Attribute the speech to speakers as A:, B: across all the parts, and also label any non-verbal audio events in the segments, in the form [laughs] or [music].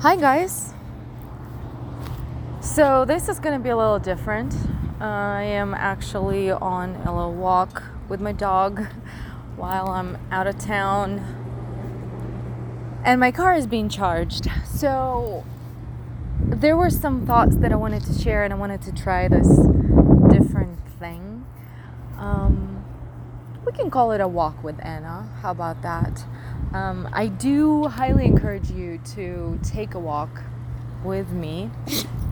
A: Hi, guys. So, this is going to be a little different. I am actually on a little walk with my dog [laughs] while I'm out of town, and my car is being charged. So, there were some thoughts that I wanted to share, and I wanted to try this different thing. Um, we can call it a walk with Anna. How about that? Um, I do highly encourage you to take a walk with me.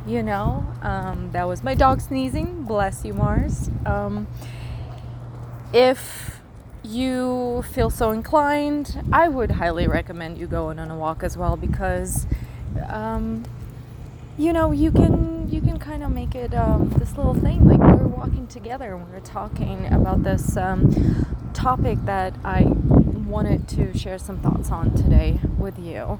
A: You know, um, that was my dog sneezing. Bless you, Mars. Um, if you feel so inclined, I would highly recommend you going on a walk as well because, um, you know, you can you can kind of make it um, this little thing like we're walking together and we're talking about this um, topic that I wanted to share some thoughts on today with you.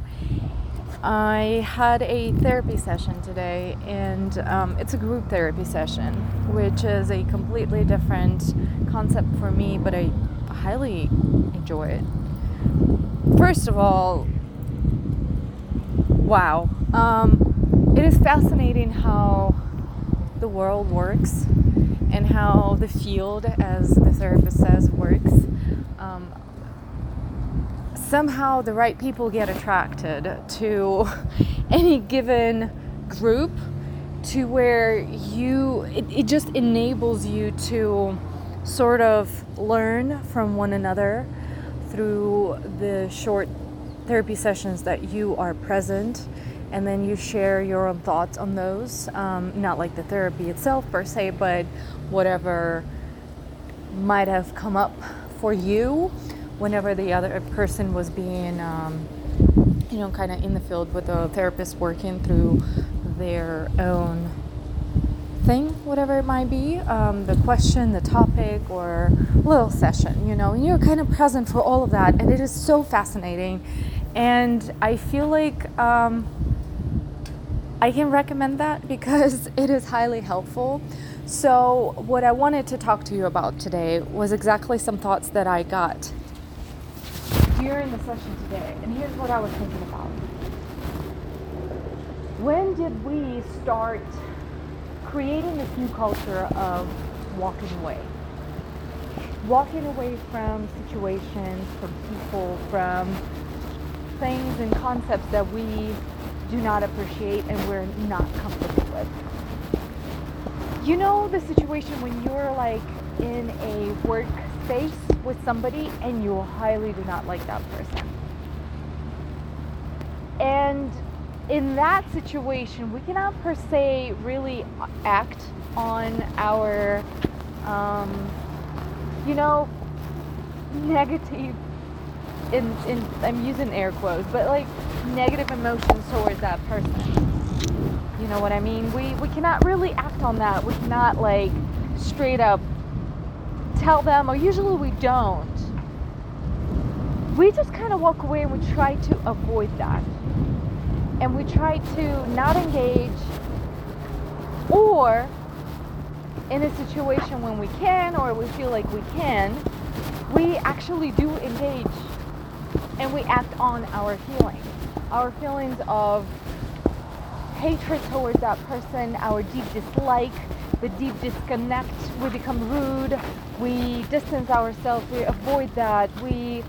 A: I had a therapy session today, and um, it's a group therapy session, which is a completely different concept for me, but I highly enjoy it. First of all, wow, um, it is fascinating how the world works and how the field, as the therapist says, works. Um, somehow the right people get attracted to [laughs] any given group to where you it, it just enables you to sort of learn from one another through the short therapy sessions that you are present. And then you share your own thoughts on those um, not like the therapy itself per se but whatever might have come up for you whenever the other person was being, um, you know, kind of in the field with the therapist working through their own thing, whatever it might be, um, the question, the topic, or little session, you know, and you're kind of present for all of that, and it is so fascinating. And I feel like um, I can recommend that [laughs] because it is highly helpful. So, what I wanted to talk to you about today was exactly some thoughts that I got during the session today, and here's what I was thinking about. When did we start creating this new culture of walking away? Walking away from situations, from people, from things and concepts that we do not appreciate and we're not comfortable with. You know the situation when you're like in a work space with somebody and you highly do not like that person. And in that situation, we cannot per se really act on our, um, you know, negative. In, in I'm using air quotes, but like negative emotions towards that person. You know what I mean? We we cannot really act on that. We cannot like straight up tell them, or usually we don't, we just kind of walk away and we try to avoid that. And we try to not engage, or in a situation when we can or we feel like we can, we actually do engage and we act on our feelings. Our feelings of hatred towards that person, our deep dislike, the deep disconnect, we become rude, we distance ourselves, we avoid that, we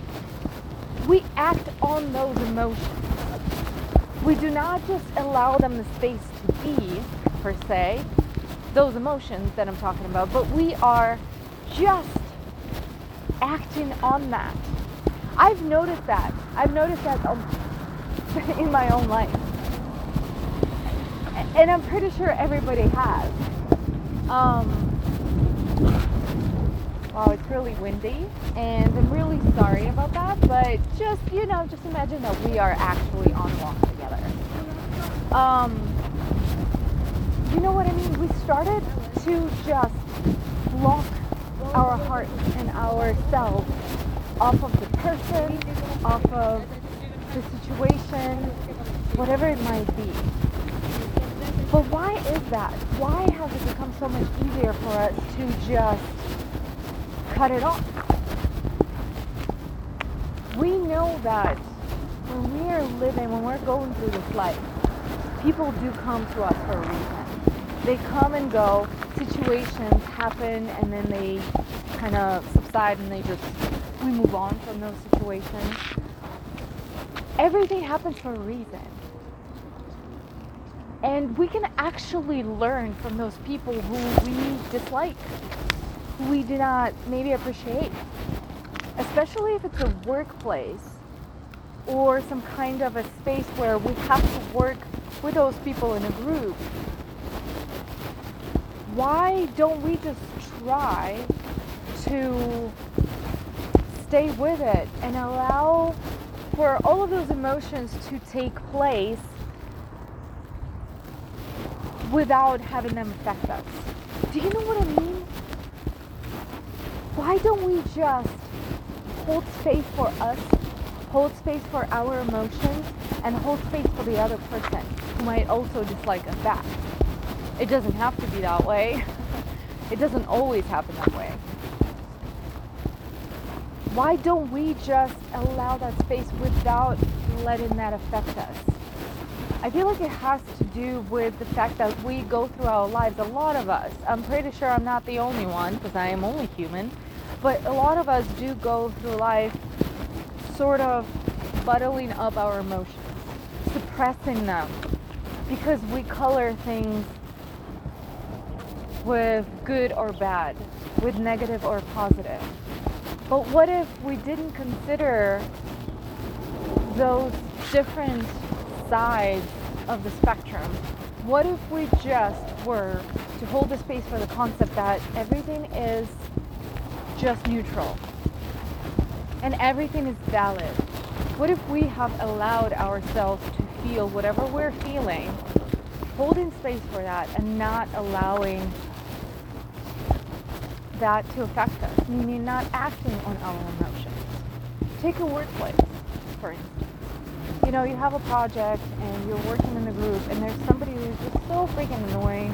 A: we act on those emotions. We do not just allow them the space to be, per se, those emotions that I'm talking about, but we are just acting on that. I've noticed that. I've noticed that um, [laughs] in my own life. And I'm pretty sure everybody has. Um, Wow, it's really windy, and I'm really sorry about that. But just you know, just imagine that we are actually on a walk together. Um, you know what I mean? We started to just block our hearts and ourselves off of the person, off of the situation, whatever it might be. But why is that? Why has it become so much easier for us to just cut it off. We know that when we are living, when we're going through this life, people do come to us for a reason. They come and go, situations happen, and then they kind of subside and they just, we move on from those situations. Everything happens for a reason. And we can actually learn from those people who we dislike, who we do not maybe appreciate, especially if it's a workplace or some kind of a space where we have to work with those people in a group. Why don't we just try to stay with it and allow for all of those emotions to take place without having them affect us? Do you know what I mean? Why don't we just hold space for us hold space for our emotions and hold space for the other person who might also dislike us back. It doesn't have to be that way. [laughs] it doesn't always happen that way. Why don't we just allow that space without letting that affect us? I feel like it has to do with the fact that we go through our lives, a lot of us. I'm pretty sure I'm not the only one because I am only human, but a lot of us do go through life sort of bottling up our emotions, suppressing them, because we color things with good or bad, with negative or positive. But what if we didn't consider those different sides of the spectrum? What if we just were to hold the space for the concept that everything is just neutral? and everything is valid. What if we have allowed ourselves to feel whatever we're feeling, holding space for that and not allowing that to affect us, meaning not acting on our emotions? Take a workplace, for instance. You know, you have a project and you're working in the group and there's somebody who's just so freaking annoying,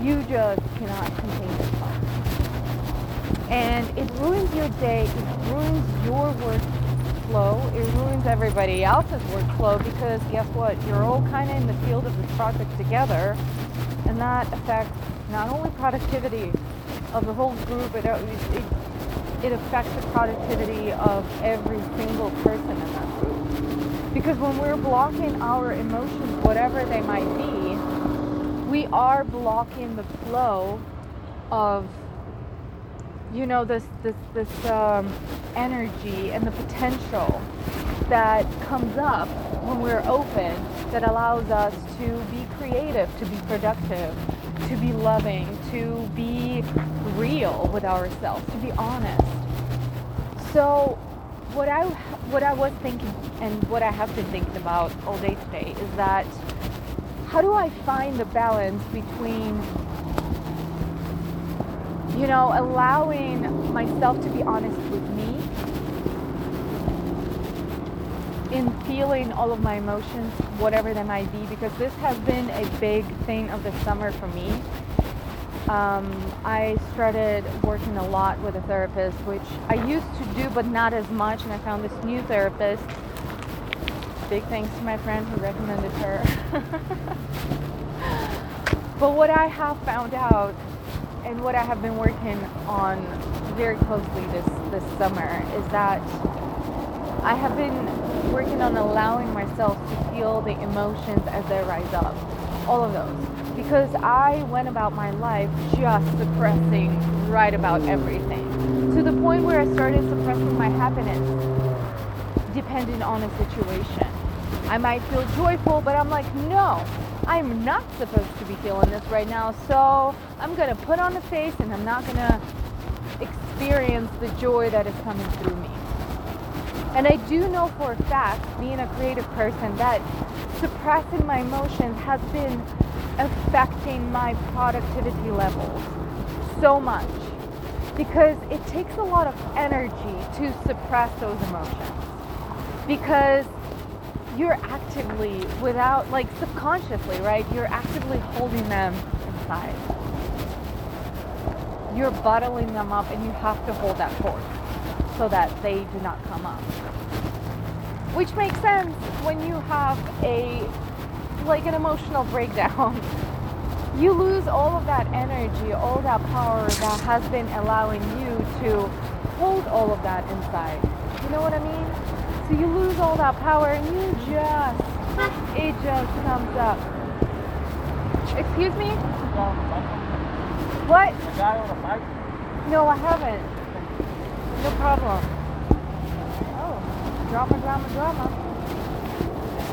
A: you just cannot contain yourself and it ruins your day, it ruins your workflow, it ruins everybody else's workflow because guess what? You're all kind of in the field of this project together, and that affects not only productivity of the whole group, it, it, it affects the productivity of every single person in that group. Because when we're blocking our emotions, whatever they might be, we are blocking the flow of you know this this this um, energy and the potential that comes up when we're open that allows us to be creative to be productive to be loving to be real with ourselves to be honest. So what i what i was thinking and what i have been thinking about all day today is that how do i find the balance between you know, allowing myself to be honest with me in feeling all of my emotions, whatever they might be, because this has been a big thing of the summer for me. Um, I started working a lot with a therapist, which I used to do, but not as much, and I found this new therapist. Big thanks to my friend who recommended her. [laughs] but what I have found out and what I have been working on very closely this this summer is that I have been working on allowing myself to feel the emotions as they rise up, all of those, because I went about my life just suppressing right about everything to the point where I started suppressing my happiness depending on a situation. I might feel joyful, but I'm like, no, I'm not supposed to be feeling this right now, so I'm to put on a face and I'm not to experience the joy that is coming through me. And I do know for a fact, being a creative person, that suppressing my emotions has been affecting my productivity levels so much because it takes a lot of energy to suppress those emotions. Because you're actively without like subconsciously right you're actively holding them inside. You're bottling them up and you have to hold that force so that they do not come up. Which makes sense when you have a like an emotional breakdown. [laughs] You lose all of that energy, all that power that has been allowing you to hold all of that inside. You know what I mean? So you lose all that power and you just, it just comes up. Excuse me? What? No, I haven't. No problem. Oh, drama, drama, drama.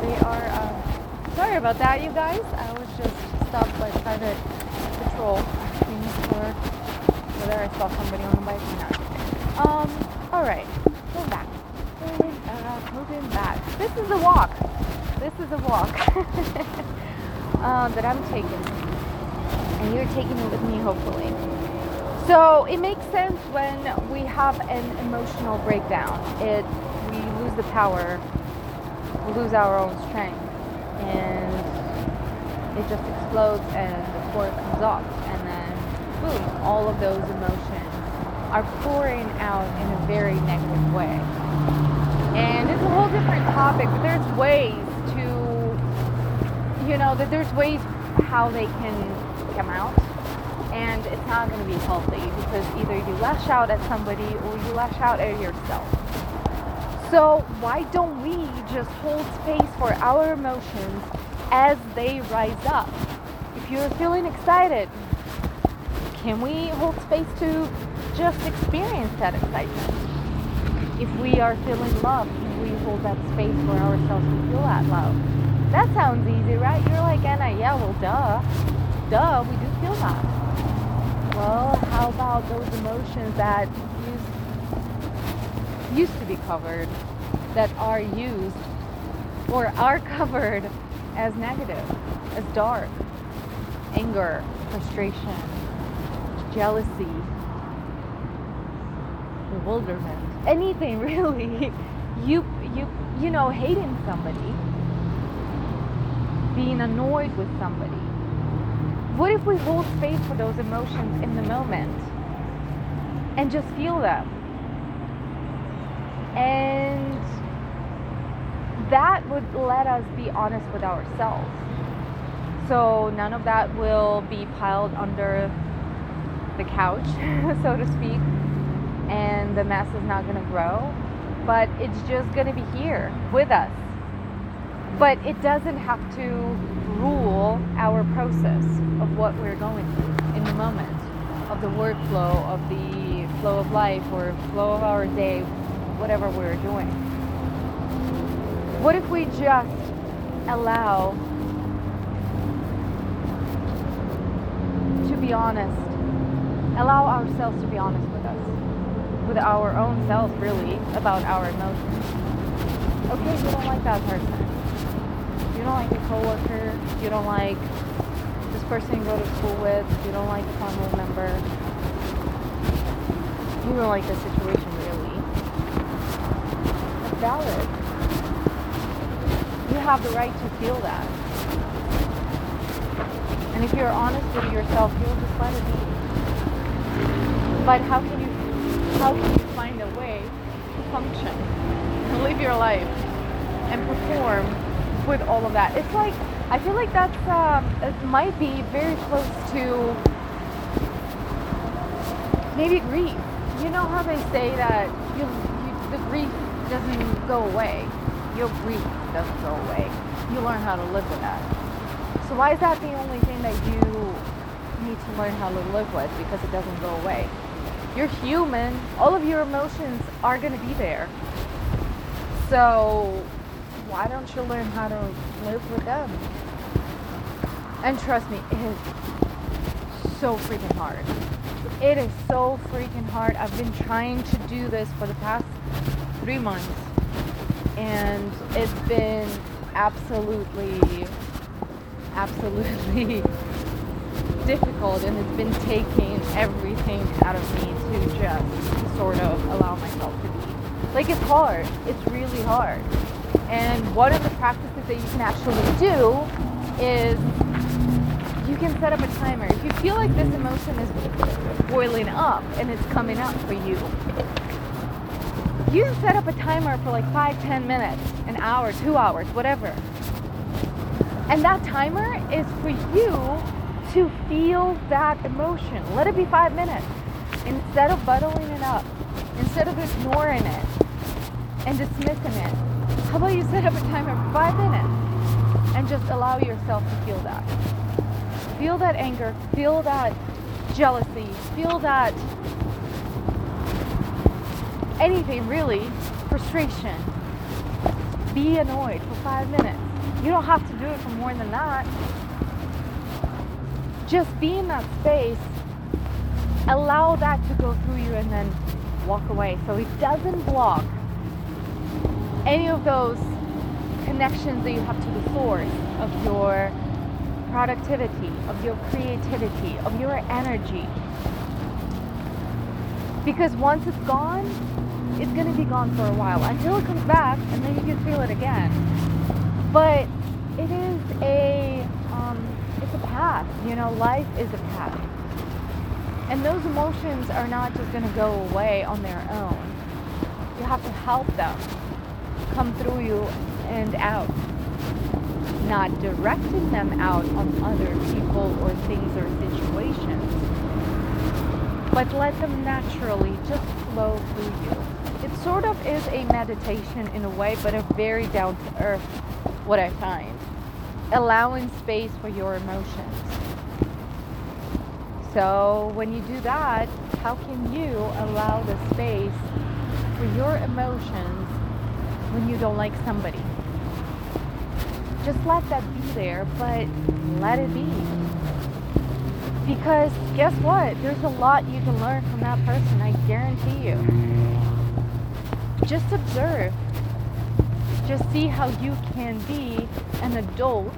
A: They are, uh, sorry about that, you guys. I was just stopped by private patrol asking for whether I saw somebody on a bike or not. Um, alright, go back. Moving, uh, moving back. This is a walk. This is a walk [laughs] um, that I'm taking. And you're taking it with me, hopefully. So it makes sense when we have an emotional breakdown. It we lose the power, we lose our own strength, and it just explodes and the core comes off, and then boom, all of those emotions are pouring out in a very negative way. And it's a whole different topic, but there's ways to, you know, that there's ways how they can come out and it's not going to be healthy because either you lash out at somebody or you lash out at yourself. So, why don't we just hold space for our emotions as they rise up? If you're feeling excited, can we hold space to just experience that excitement? If we are feeling love, can we hold that space for ourselves to feel that love? That sounds easy, right? You're like, Anna, yeah, well, duh. Duh, we do feel that. Well, how about those emotions that used, to be covered, that are used or are [laughs] covered as negative, as dark, anger, frustration, jealousy, bewilderment, anything [laughs] really. You you you know hating somebody, being annoyed with somebody what if we hold space for those emotions in the moment and just feel them? And that would let us be honest with ourselves. So none of that will be piled under the couch, [laughs] so to speak, and the mess is not going to grow, but it's just going to be here with us. But it doesn't have to rule our process of what we're going through in the moment, of the workflow, of the flow of life, or flow of our day, whatever we're doing. What if we just allow to be honest, allow ourselves to be honest with us, with our own selves, really, about our emotions? Okay, you don't like that person you don't like a coworker, you don't like this person you go to school with, you don't like a family member, you don't like the situation valid. You have the right to feel that. And if you're honest with yourself, you'll just let it be. But how can you how can you find a way to function and live your life and perform with all of that. It's like I feel like that's um, it might be very close to maybe grief. You know how they say that you, you the grief doesn't go away. Your grief doesn't go away. You learn how to live with that. So why is that the only thing that you need to learn how to live with because it doesn't go away? You're human. All of your emotions are going to be there. So why don't you learn how to live with them? And trust me, it is so freaking hard. It is so freaking hard. I've been trying to do this for the past three months, and it's been absolutely, absolutely [laughs] difficult, and it's been taking everything out of me to just sort of allow myself to be. Like, it's hard. It's really hard. And one of the practices that you can actually do is you can set up a timer. If you feel like this emotion is boiling up and it's coming up for you, You set up a timer for like five, ten minutes, an hour, two hours, whatever. And that timer is for you to feel that emotion. Let it be five minutes. Instead of bottling it up, instead of ignoring it and dismissing it, how about you set up a timer for five minutes and just allow yourself to feel that? Feel that anger, feel that jealousy, feel that anything really, frustration. Be annoyed for five minutes. You don't have to do it for more than that. Just be in that space, allow that to go through you, and then walk away so it doesn't block any of those connections that you have to the source of your productivity, of your creativity, of your energy. Because once it's gone, it's going to be gone for a while until it comes back and then you can feel it again. But it is a um, it's a path. You know, life is a path. And those emotions are not just going to go away on their own. You have to help them come through you and out. Not directing them out on other people or things or situations, but let them naturally just flow through you it sort of is a meditation in a way, but a very down to earth, what I find. Allowing space for your emotions. So when you do that, how can you allow the space for your emotions when you don't like somebody? Just let that be there, but let it be. Because guess what? There's a lot you can learn from that person, I guarantee you just observe. Just see how you can be an adult.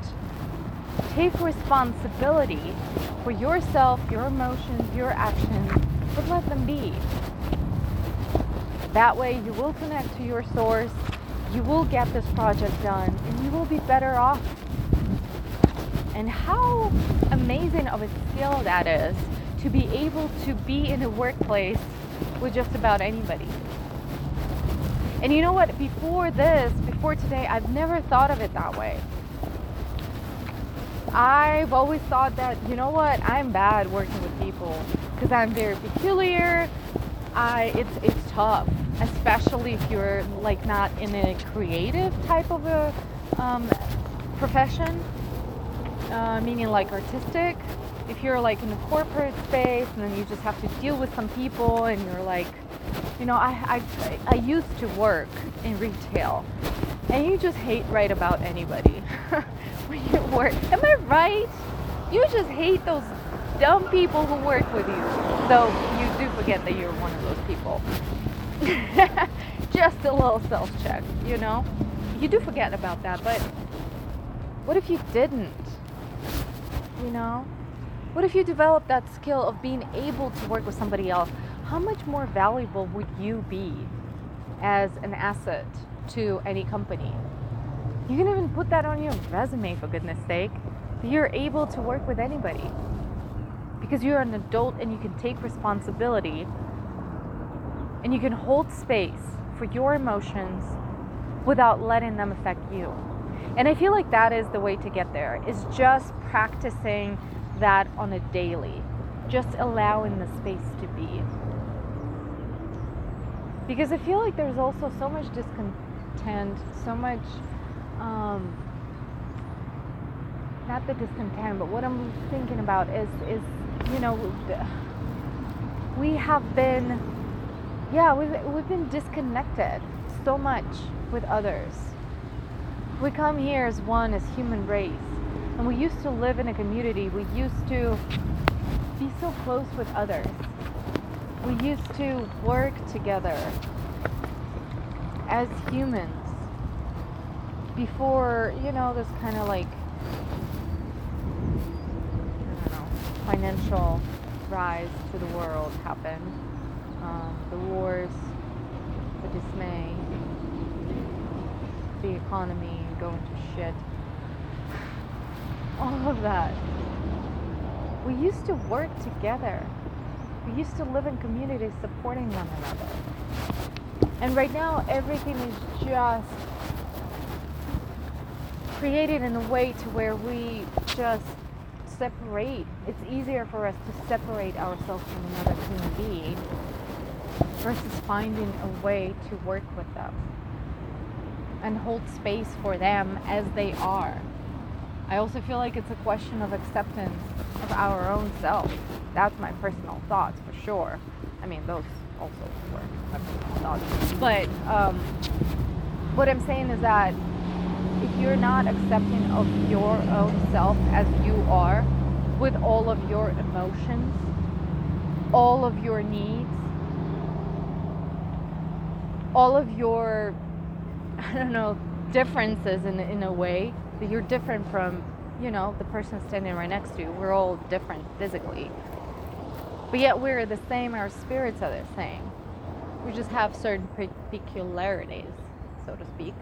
A: Take responsibility for yourself, your emotions, your actions, but let them be. That way, you will connect to your source, you will get this project done, and you will be better off. And how amazing of a skill that is to be able to be in a workplace with just about anybody. And you know what? Before this, before today, I've never thought of it that way. I've always thought that, you know what? I'm bad working with people because I'm very peculiar. I it's it's tough, especially if you're like not in a creative type of a um, profession, uh, meaning like artistic. If you're like in a corporate space and then you just have to deal with some people and you're like you know, I, I, I used to work in retail, and you just hate right about anybody [laughs] when you work. Am I right? You just hate those dumb people who work with you. Though you do forget that you're one of those people. [laughs] just a little self check, you know? You do forget about that, but what if you didn't? You know? What if you developed that skill of being able to work with somebody else? How much more valuable would you be as an asset to any company? You can even put that on your resume, for goodness sake, you're able to work with anybody. Because you're an adult and you can take responsibility and you can hold space for your emotions without letting them affect you. And I feel like that is the way to get there, is just practicing that on a daily, just allowing the space to be because I feel like there's also so much discontent, so much, um, not the discontent, but what I'm thinking about is, is you know, we have been, yeah, we've, we've been disconnected so much with others. We come here as one, as human race, and we used to live in a community. We used to be so close with others we used to work together as humans before, you know, this kind of like, I don't know, financial rise to the world happened. Um, the wars, the dismay, the economy going to shit. All of that. We used to work together we used to live in communities supporting one another. And right now, everything is just created in a way to where we just separate. It's easier for us to separate ourselves from another human being versus finding a way to work with them and hold space for them as they are. I also feel like it's a question of acceptance of our own self. That's my personal thoughts for sure. I mean, those also were my personal thoughts. But um, what I'm saying is that if you're not accepting of your own self as you are, with all of your emotions, all of your needs, all of your, [laughs] I don't know, differences in, in a way that you're different from, you know, the person standing right next to you. We're all different physically. But yet we're the same, our spirits are the same. We just have certain peculiarities, so to speak.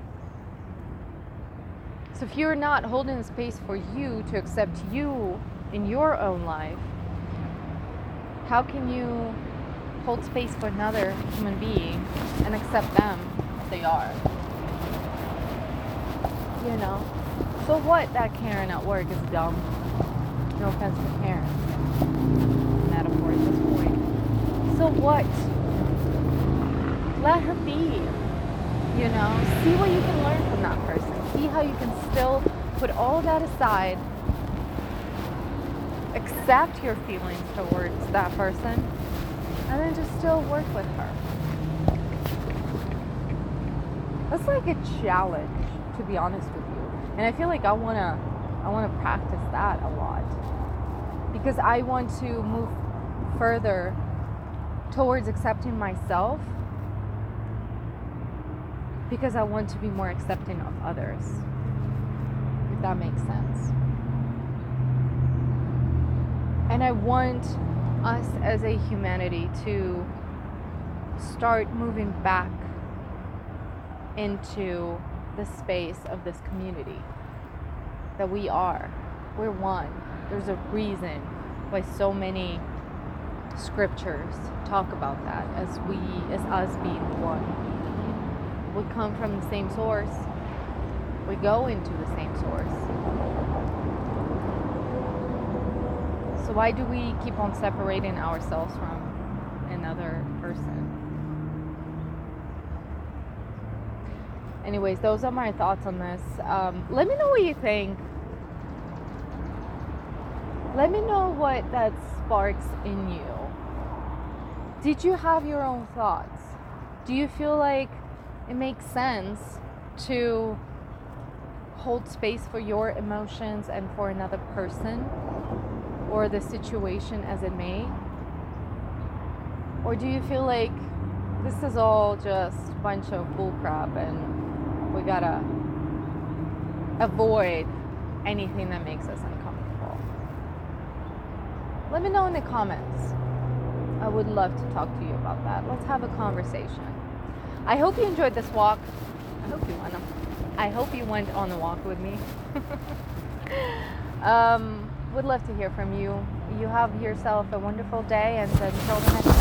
A: So if you're not holding the space for you to accept you in your own life, how can you hold space for another human being and accept them as they are? You know? So what that Karen at work is dumb. No offense to Karen. Metaphor at this point. So what? Let her be. You know, see what you can learn from that person. See how you can still put all that aside, accept your feelings towards that person, and then just still work with her. That's like a challenge, to be honest with you. And I feel like I wanna I wanna practice that a lot. Because I want to move further towards accepting myself because I want to be more accepting of others. If that makes sense. And I want us as a humanity to start moving back into the space of this community that we are. We're one. There's a reason why so many scriptures talk about that as we as us being one we come from the same source. We go into the same source. So why do we keep on separating ourselves from another person? Anyways, those are my thoughts on this. Um, let me know what you think. Let me know what that sparks in you. Did you have your own thoughts? Do you feel like it makes sense to hold space for your emotions and for another person or the situation as it may? Or do you feel like this is all just bunch of bullcrap and we gotta avoid anything that makes us uncomfortable? Let me know in the comments. I would love to talk to you about that. Let's have a conversation. I hope you enjoyed this walk. I hope you went. I hope you went on the walk with me. [laughs] um, would love to hear from you. You have yourself a wonderful day, and until the next.